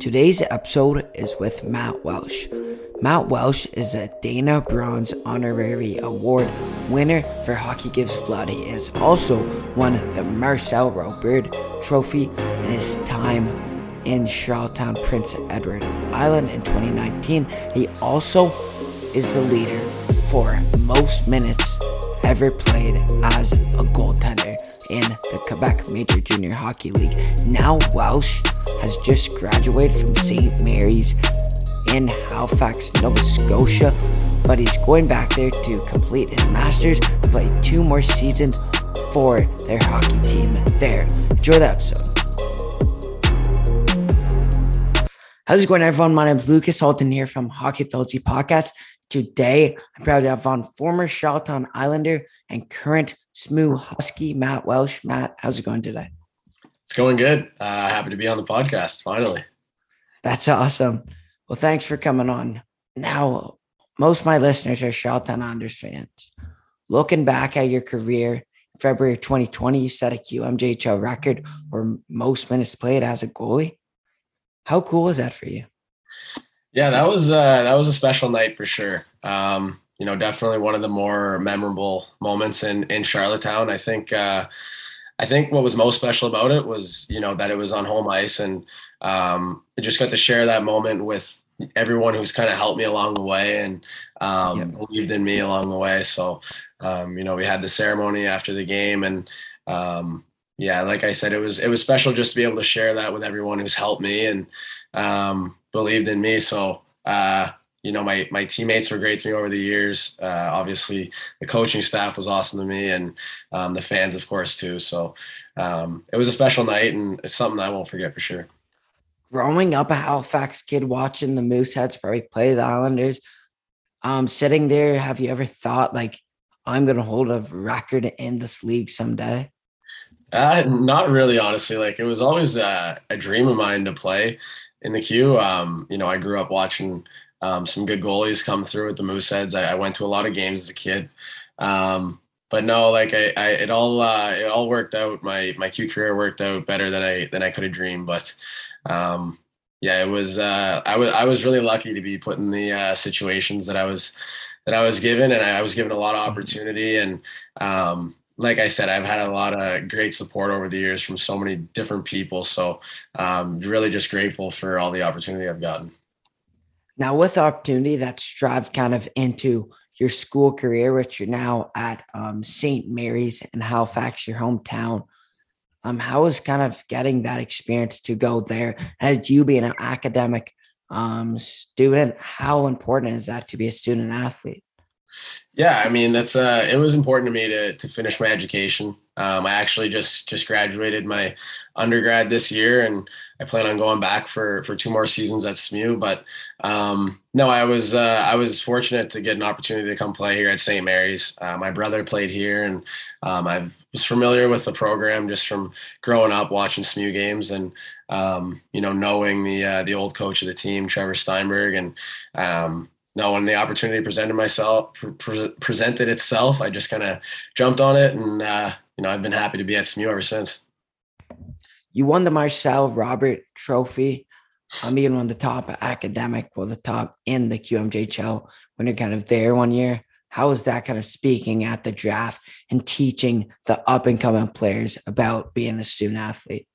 Today's episode is with Matt Welsh. Matt Welsh is a Dana Bronze Honorary Award winner for Hockey Gives Blood. He has also won the Marcel Robert Trophy in his time in Charlottetown, Prince Edward Island in 2019. He also is the leader for most minutes ever played as a goaltender in the Quebec Major Junior Hockey League. Now Welsh has just graduated from St. Mary's in Halifax, Nova Scotia, but he's going back there to complete his master's and play two more seasons for their hockey team there. Enjoy the episode. How's it going, everyone? My name is Lucas Halton here from Hockey Authority Podcast. Today, I'm proud to have on former Charlottetown Islander and current Smoo Husky, Matt Welsh. Matt, how's it going today? It's going good. Uh, happy to be on the podcast finally. That's awesome. Well, thanks for coming on. Now, most of my listeners are Charlottetown Islanders fans. Looking back at your career, February 2020, you set a QMJHL record for most minutes played as a goalie. How cool was that for you? Yeah, that was uh, that was a special night for sure. Um, you know, definitely one of the more memorable moments in in Charlottetown. I think uh, I think what was most special about it was you know that it was on home ice and um, I just got to share that moment with everyone who's kind of helped me along the way and um, yep. believed in me along the way. So um, you know, we had the ceremony after the game and um, yeah, like I said, it was it was special just to be able to share that with everyone who's helped me and um, believed in me. So uh, you know, my my teammates were great to me over the years. Uh, obviously, the coaching staff was awesome to me, and um, the fans, of course, too. So um, it was a special night, and it's something I won't forget for sure. Growing up a Halifax kid, watching the Mooseheads probably play the Islanders, um, sitting there, have you ever thought like, I'm going to hold a record in this league someday? Uh, not really, honestly. Like it was always a, a dream of mine to play in the Q. Um, you know, I grew up watching um, some good goalies come through with the Mooseheads. I, I went to a lot of games as a kid. Um, but no, like I, I it all uh, it all worked out. My my Q career worked out better than I than I could have dreamed. But um, yeah, it was uh, I was I was really lucky to be put in the uh, situations that I was that I was given, and I was given a lot of opportunity. And um, like I said, I've had a lot of great support over the years from so many different people. So um, really just grateful for all the opportunity I've gotten. Now, with opportunity, that's drive kind of into your school career, which you're now at um, St. Mary's in Halifax, your hometown. Um, how is kind of getting that experience to go there as you being an academic um, student? How important is that to be a student athlete? Yeah, I mean that's uh, it was important to me to to finish my education. Um, I actually just just graduated my undergrad this year, and I plan on going back for for two more seasons at SMU. But um, no, I was uh, I was fortunate to get an opportunity to come play here at St. Mary's. Uh, my brother played here, and um, I was familiar with the program just from growing up watching SMU games and um, you know knowing the uh, the old coach of the team, Trevor Stienburg, and um, no, when the opportunity presented myself pre- presented itself, I just kind of jumped on it, and uh, you know I've been happy to be at SMU ever since. You won the Marcel Robert Trophy. I'm one of the top academic, well, the top in the QMJHL when you're kind of there one year. How is that kind of speaking at the draft and teaching the up and coming players about being a student athlete?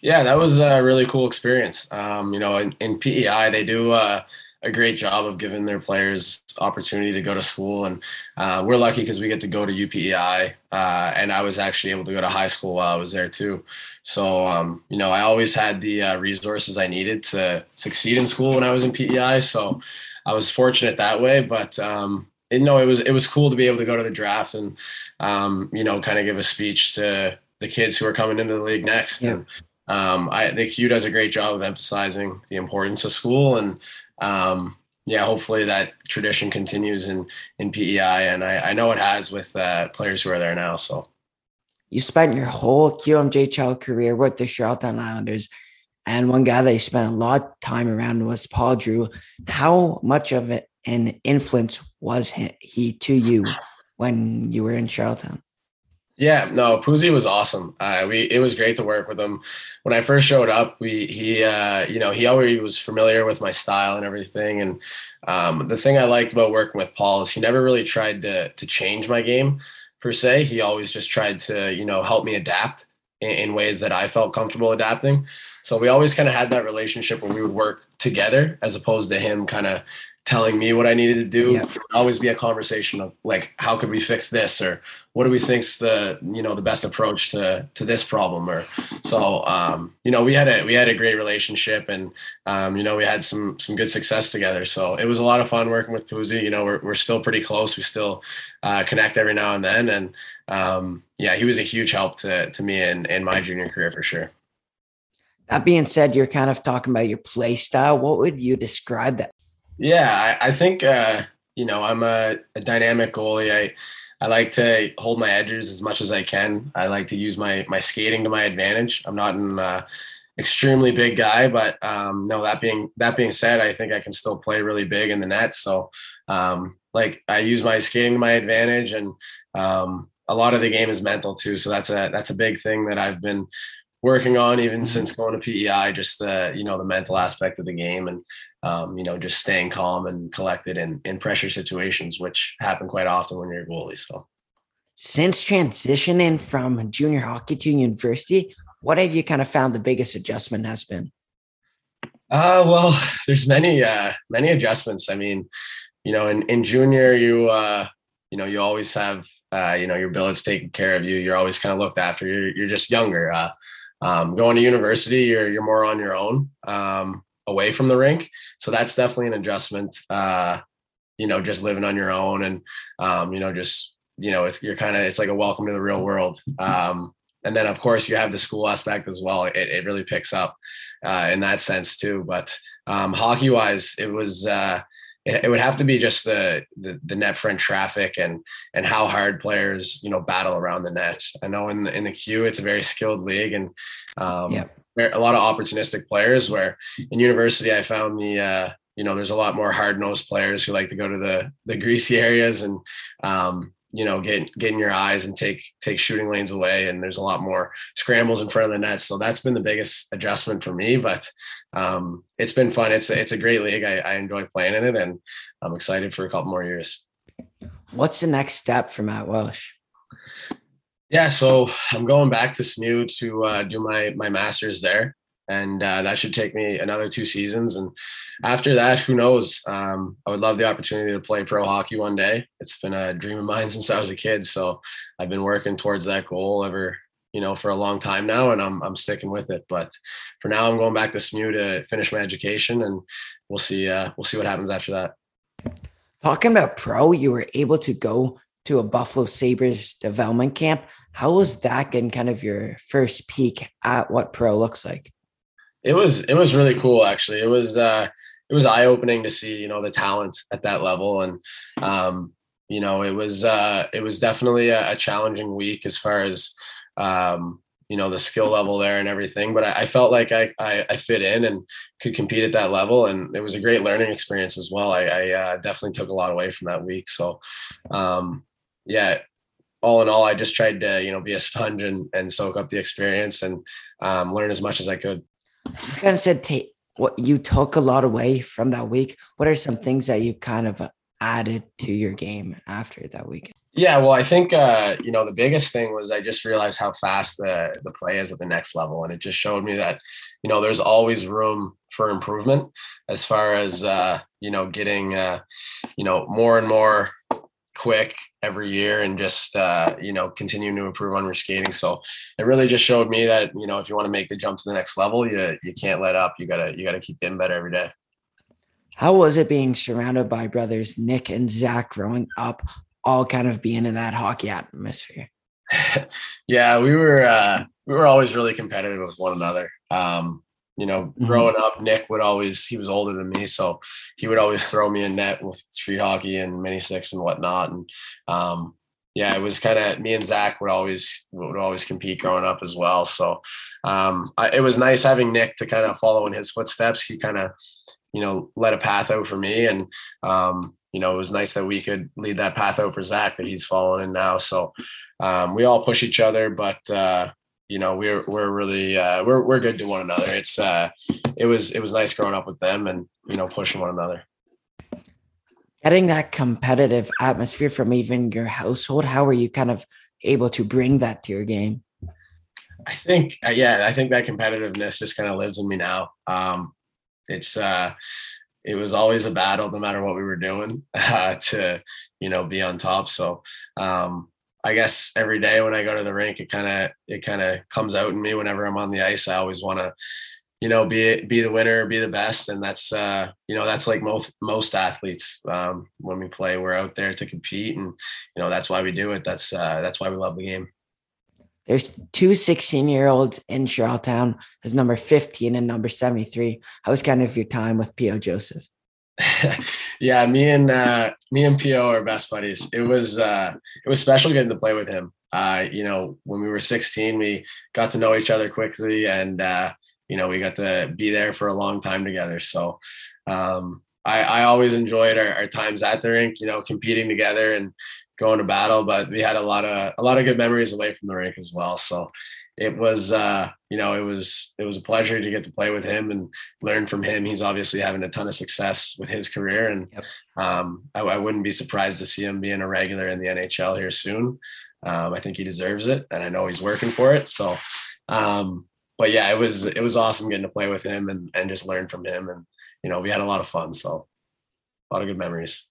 Yeah, that was a really cool experience. Um, you know, in, in PEI, they do. Uh, a great job of giving their players opportunity to go to school. And uh, we're lucky because we get to go to UPEI. Uh, and I was actually able to go to high school while I was there too. So, um, you know, I always had the uh, resources I needed to succeed in school when I was in PEI. So I was fortunate that way. But, um, it, no, it was it was cool to be able to go to the draft and, um, you know, kind of give a speech to the kids who are coming into the league next. Yeah. And, um, I, think Q does a great job of emphasizing the importance of school and um, yeah, hopefully that tradition continues in in PEI, and I, I know it has with uh, players who are there now. So, you spent your whole QMJHL career with the Charlottetown Islanders, and one guy that you spent a lot of time around was Paul Drew. How much of an influence was he, to you when you were in Charlottetown? Yeah, no, Puzi was awesome. Uh, we it was great to work with him. When I first showed up, we he uh, you know he already was familiar with my style and everything. And um, the thing I liked about working with Paul is he never really tried to to change my game per se. He always just tried to you know help me adapt in, in ways that I felt comfortable adapting. So we always kind of had that relationship where we would work together as opposed to him kind of telling me what I needed to do. Yeah. always be a conversation of like, how could we fix this, or what do we think's the you know the best approach to to this problem, or so um, you know we had a we had a great relationship, and um, you know we had some some good success together. So it was a lot of fun working with Puzi. You know we're we're still pretty close. We still uh, connect every now and then, and um, yeah, he was a huge help to to me in in my junior career for sure. That being said, you're kind of talking about your play style. What would you describe that yeah, I, I think uh, you know I'm a, a, dynamic goalie. I I like to hold my edges as much as I can. I like to use my my skating to my advantage. I'm not an uh, extremely big guy, but um, no. That being that being said, I think I can still play really big in the net. So um, like I use my skating to my advantage, and um, a lot of the game is mental too. So that's a that's a big thing that I've been working on even mm-hmm. since going to PEI. Just the you know the mental aspect of the game and um, you know, just staying calm and collected in, in pressure situations, which happen quite often when you're a goalie. So, since transitioning from junior hockey to university, what have you kind of found the biggest adjustment has been? Uh, well, there's many, uh, many adjustments. I mean, you know, in, in junior, you, uh, you know, you always have, uh, you know, your billets taken care of you. You're always kind of looked after. You're, you're just younger. Uh, um, going to university, you're, you're more on your own. Um, away from the rink. So that's definitely an adjustment. Uh, you know, just living on your own and um, you know, just you know, it's you're kind of it's like a welcome to the real world. Um, and then of course you have the school aspect as well. It, it really picks up uh, in that sense too. But um, hockey wise, it was uh, it, would have to be just the, the the net front traffic and and how hard players you know battle around the net. I know in the, in the Q it's a very skilled league and um, a lot of opportunistic players. Where in university, I found the uh, you know there's a lot more hard nosed players who like to go to the the greasy areas and um, you know get get in your eyes and take take shooting lanes away. And there's a lot more scrambles in front of the net. So that's been the biggest adjustment for me. But um, it's been fun. It's a, it's a great league. I, I enjoy playing in it, and I'm excited for a couple more years. What's the next step for Matt Welsh? Yeah, so I'm going back to SMU to uh, do my my master's there, and uh, that should take me another two seasons. And after that, who knows? Um, I would love the opportunity to play pro hockey one day. It's been a dream of mine since I was a kid, so I've been working towards that goal ever you know for a long time now, and I'm I'm sticking with it. But for now, I'm going back to SMU to finish my education, and we'll see uh, we'll see what happens after that. Talking about pro, you were able to go to a Buffalo Sabres development camp. How was that getting kind of your first peek at what pro looks like? It was it was really cool actually. It was uh it was eye opening to see, you know, the talent at that level. And um you know, it was uh it was definitely a, a challenging week as far as um you know the skill level there and everything. But I, I felt like I, I, I fit in and could compete at that level. And it was a great learning experience as well. I, I uh, definitely took a lot away from that week. So um, yeah all in all, I just tried to, you know, be a sponge and, and soak up the experience and um, learn as much as I could. You kind of said what you took a lot away from that week. What are some things that you kind of added to your game after that week? Yeah, well, I think uh, you know the biggest thing was I just realized how fast the the play is at the next level, and it just showed me that you know there's always room for improvement as far as uh, you know getting uh, you know more and more quick every year and just uh, you know continuing to improve on your skating. So it really just showed me that you know if you want to make the jump to the next level, you you can't let up. You gotta you gotta keep getting better every day. How was it being surrounded by brothers Nick and Zach growing up, all kind of being in that hockey atmosphere? yeah, we were uh, we were always really competitive with one another. Um, you know, mm-hmm. growing up, Nick would always, he was older than me. So he would always throw me in net with street hockey and mini sticks and whatnot. And um, yeah, it was kind of me and Zach would always, would always compete growing up as well. So um, I, it was nice having Nick to kind of follow in his footsteps. He kind of, you know, let a path out for me. And, um, you know, it was nice that we could lead that path out for Zach that he's following in now. So um, we all push each other, but uh, you know, we're we're really uh, we're we're good to one another. It's uh, it was it was nice growing up with them and you know pushing one another. Getting that competitive atmosphere from even your household, how are you kind of able to bring that to your game? I think, uh, yeah, I think that competitiveness just kind of lives in me now. Um, it's uh, it was always a battle, no matter what we were doing, uh, to you know be on top. So um, I guess every day when I go to the rink, it kind of it kind of comes out in me. Whenever I'm on the ice, I always want to you know be be the winner be the best and that's uh you know that's like most most athletes um when we play we're out there to compete and you know that's why we do it that's uh that's why we love the game there's two 16 year olds in Charlottetown. There's number 15 and number 73. How was kind of your time with P.O. Joseph? yeah, me and uh, me and P.O. are best buddies. It was uh, it was special getting to play with him. Uh, you know, when we were 16, we got to know each other quickly, and uh, you know, we got to be there for a long time together. So um, I, I always enjoyed our, our times at the rink. You know, competing together and going to battle, but we had a lot of a lot of good memories away from the rink as well. So it was uh, you know it was it was a pleasure to get to play with him and learn from him. He's obviously having a ton of success with his career, and yep. um, I, I, wouldn't be surprised to see him being a regular in the NHL here soon. Um, I think he deserves it, and I know he's working for it. So, um, but yeah, it was it was awesome getting to play with him and and just learn from him, and you know we had a lot of fun. So, a lot of good memories.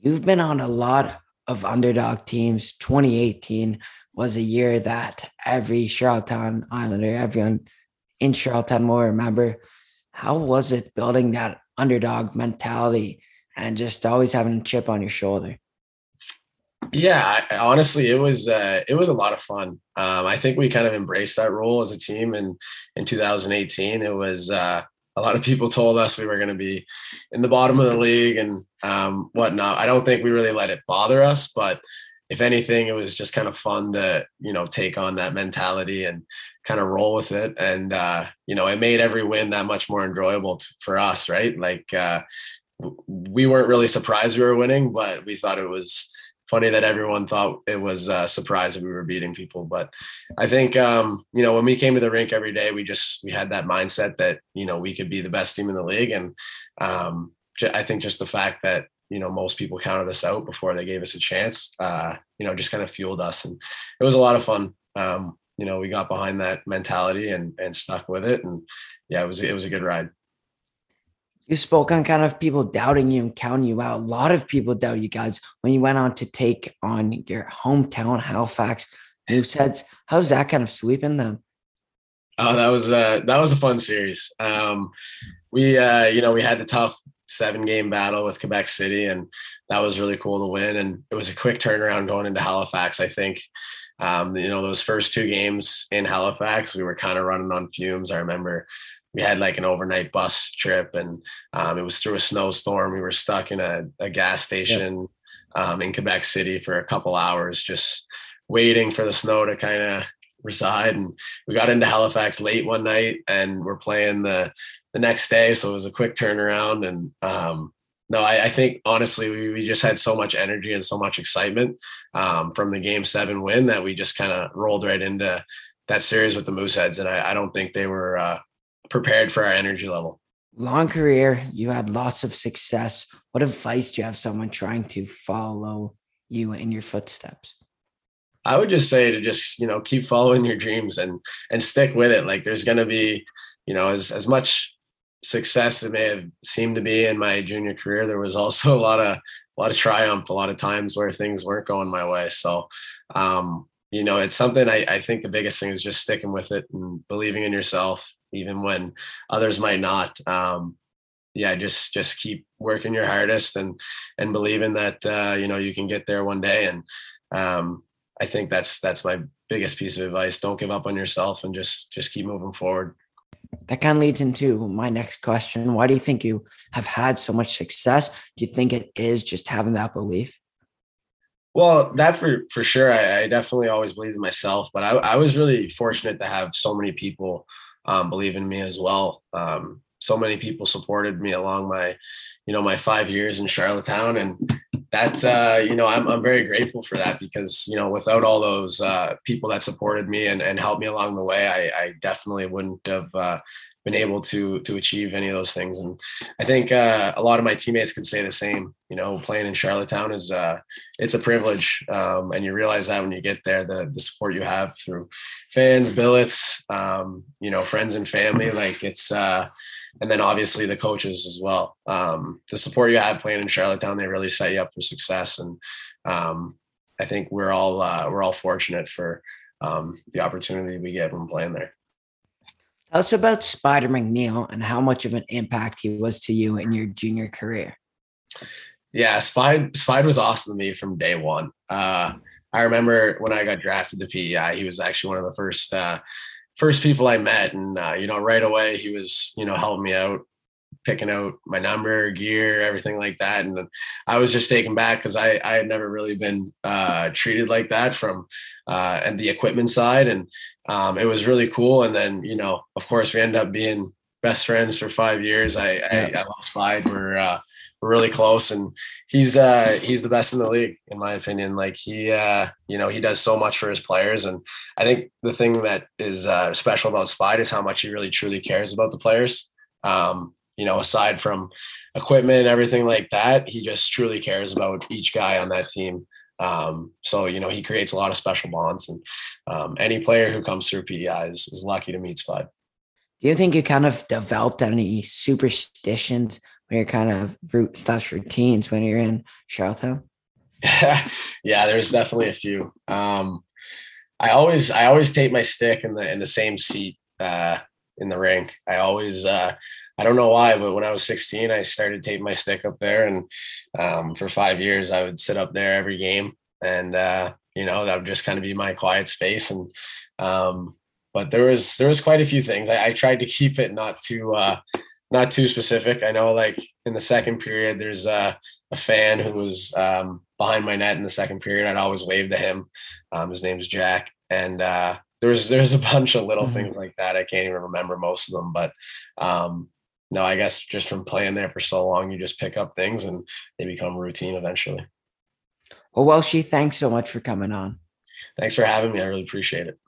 You've been on a lot of underdog teams. 2018 was a year that every Charlottetown Islander, everyone in Charlottetown will remember. How was it building that underdog mentality and just always having a chip on your shoulder? Yeah, honestly, it was uh, it was a lot of fun. Um, I think we kind of embraced that role as a team, and in 2018, it was uh, a lot of people told us we were going to be in the bottom of the league and um, whatnot. I don't think we really let it bother us, but if anything, it was just kind of fun to you know take on that mentality and kind of roll with it. And uh, you know, it made every win that much more enjoyable for us, right? Like uh, we weren't really surprised we were winning, but we thought it was funny that everyone thought it was a surprise that we were beating people. But I think, um, you know, when we came to the rink every day, we just, we had that mindset that, you know, we could be the best team in the league. And um, I think just the fact that, you know, most people counted us out before they gave us a chance, uh, you know, just kind of fueled us. And it was a lot of fun. Um, you know, we got behind that mentality and, and stuck with it. And yeah, it was, it was a good ride you spoke on kind of people doubting you and counting you out. A lot of people doubt you guys when you went on to take on your hometown Halifax Mooseheads. How's that kind of sweeping them? Oh, that was uh that was a fun series. Um we uh you know we had the tough seven game battle with Quebec City and that was really cool to win and it was a quick turnaround going into Halifax I think um you know those first two games in Halifax we were kind of running on fumes I remember we had like an overnight bus trip and um, it was through a snowstorm. We were stuck in a, a gas station yeah. um, in Quebec City for a couple hours, just waiting for the snow to kind of reside. And we got into Halifax late one night and we're playing the, the next day. So it was a quick turnaround. And um, no, I, I, think honestly, we, we just had so much energy and so much excitement um, from the game seven win that we just kind of rolled right into that series with the Mooseheads. And I, I don't think they were, uh, prepared for our energy level. Long career, you had lots of success. What advice do you have someone trying to follow you in your footsteps? I would just say to just, you know, keep following your dreams and and stick with it. Like there's gonna be, you know, as as much success it may have seemed to be in my junior career, there was also a lot of a lot of triumph, a lot of times where things weren't going my way. So um, you know, it's something I, I think the biggest thing is just sticking with it and believing in yourself even when others might not. Um, yeah, just just keep working your hardest and and believing that uh, you know you can get there one day. And um, I think that's that's my biggest piece of advice. Don't give up on yourself and just just keep moving forward. That kind of leads into my next question. Why do you think you have had so much success? Do you think it is just having that belief? Well, that for for sure. I, I definitely always believed in myself, but I, I was really fortunate to have so many people um, believe in me as well. Um, so many people supported me along my, you know, my five years in Charlottetown, and that's uh, you know, I'm I'm very grateful for that because you know, without all those uh, people that supported me and and helped me along the way, I, I definitely wouldn't have uh, been able to to achieve any of those things. And I think uh, a lot of my teammates could say the same. You know, playing in Charlottetown is uh, it's a privilege, um, and you realize that when you get there, the the support you have through fans, billets, um, you know, friends and family. Like it's uh, and then obviously the coaches as well. Um, the support you have playing in Charlottetown, they really set you up for success. And um, I think we're all uh, we're all fortunate for um, the opportunity we get when playing there. Tell us about Spider McNeil and how much of an impact he was to you in your junior career. Yeah, Spide Spide was awesome to me from day one. Uh, I remember when I got drafted to PEI, he was actually one of the first uh, first people I met, and uh, you know, right away he was you know helping me out, picking out my number, gear, everything like that, and I was just taken back because I I had never really been uh, treated like that from uh, and the equipment side, and um, it was really cool. And then, you know, of course, we ended up being best friends for five years. I, yeah. I, I Spide. We're, uh, really close and he's, uh, he's the best in the league, in my opinion. Like he, uh, you know, he does so much for his players. And I think the thing that is uh, special about Spide is how much he really truly cares about the players. Um, you know, aside from equipment and everything like that, he just truly cares about each guy on that team. Um, so you know he creates a lot of special bonds, and um, any player who comes through PEI is, is lucky to meet spide Do you think you kind of developed any superstitions you're kind of root slash routines when you're in Charlottetown? yeah, there's definitely a few. Um, I always I always tape my stick in the in the same seat uh, in the rink. I always uh, I don't know why, but when I was 16, I started taping my stick up there, and um, for five years, I would sit up there every game, and uh, you know that would just kind of be my quiet space. And um, but there was there was quite a few things. I, I tried to keep it not too uh, not too specific. I know, like in the second period, there's a fan who was um, behind my net in the second period. I'd always wave to him. Um, his name's Jack, and uh, there was there's a bunch of little mm-hmm. things like that. I can't even remember most of them, but um, no, I guess just from playing there for so long, you just pick up things and they become routine eventually. Well, Welshie, thanks so much for coming on. Thanks for having me. I really appreciate it.